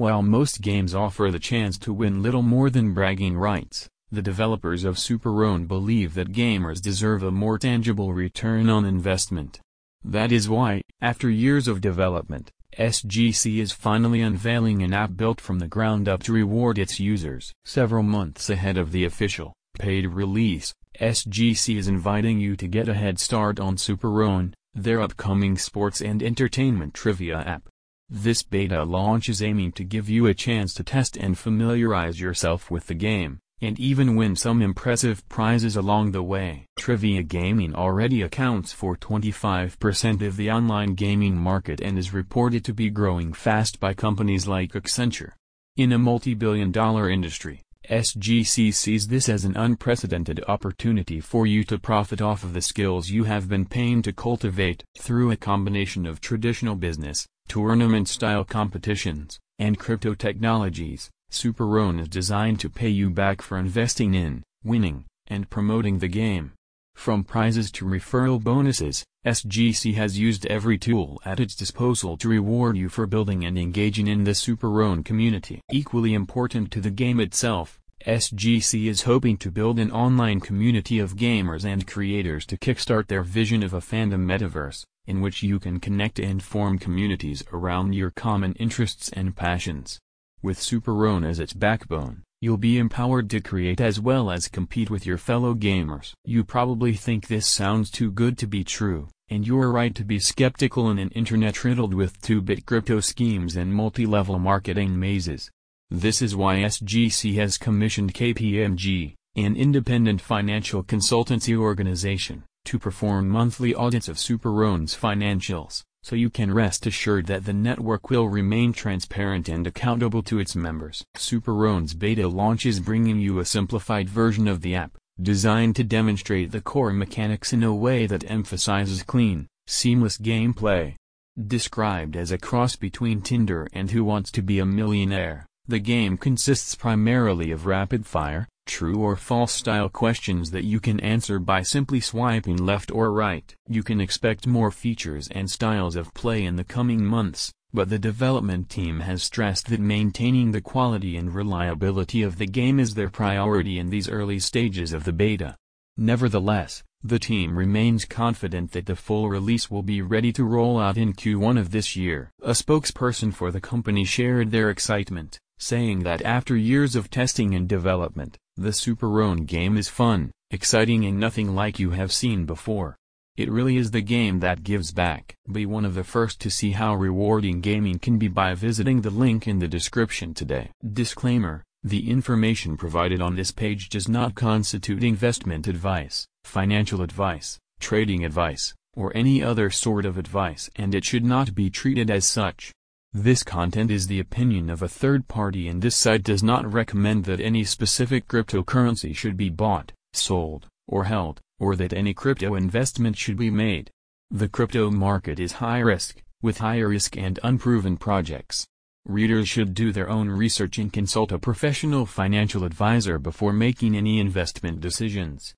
While most games offer the chance to win little more than bragging rights, the developers of SuperOwner believe that gamers deserve a more tangible return on investment. That is why, after years of development, SGC is finally unveiling an app built from the ground up to reward its users. Several months ahead of the official, paid release, SGC is inviting you to get a head start on SuperOwner, their upcoming sports and entertainment trivia app. This beta launch is aiming to give you a chance to test and familiarize yourself with the game, and even win some impressive prizes along the way. Trivia gaming already accounts for 25% of the online gaming market and is reported to be growing fast by companies like Accenture. In a multi-billion dollar industry, SGC sees this as an unprecedented opportunity for you to profit off of the skills you have been paying to cultivate. Through a combination of traditional business, tournament-style competitions, and crypto technologies, SuperOwner is designed to pay you back for investing in, winning, and promoting the game. From prizes to referral bonuses, SGC has used every tool at its disposal to reward you for building and engaging in the SuperOwner community. Equally important to the game itself, SGC is hoping to build an online community of gamers and creators to kickstart their vision of a fandom metaverse, in which you can connect and form communities around your common interests and passions. With SuperOwner as its backbone, you'll be empowered to create as well as compete with your fellow gamers. You probably think this sounds too good to be true, and you're right to be skeptical in an internet riddled with 2-bit crypto schemes and multi-level marketing mazes. This is why SGC has commissioned KPMG, an independent financial consultancy organization, to perform monthly audits of SuperOwner's financials, so you can rest assured that the network will remain transparent and accountable to its members. SuperOwner's beta launch is bringing you a simplified version of the app, designed to demonstrate the core mechanics in a way that emphasizes clean, seamless gameplay. Described as a cross between Tinder and Who Wants to Be a Millionaire. The game consists primarily of rapid-fire, true or false style questions that you can answer by simply swiping left or right. You can expect more features and styles of play in the coming months, but the development team has stressed that maintaining the quality and reliability of the game is their priority in these early stages of the beta. Nevertheless, the team remains confident that the full release will be ready to roll out in Q1 of this year. A spokesperson for the company shared their excitement saying that after years of testing and development, the SuperOwner game is fun, exciting and nothing like you have seen before. It really is the game that gives back. Be one of the first to see how rewarding gaming can be by visiting the link in the description today. Disclaimer, the information provided on this page does not constitute investment advice, financial advice, trading advice, or any other sort of advice and it should not be treated as such. This content is the opinion of a third party and this site does not recommend that any specific cryptocurrency should be bought, sold, or held, or that any crypto investment should be made. The crypto market is high risk, with high risk and unproven projects. Readers should do their own research and consult a professional financial advisor before making any investment decisions.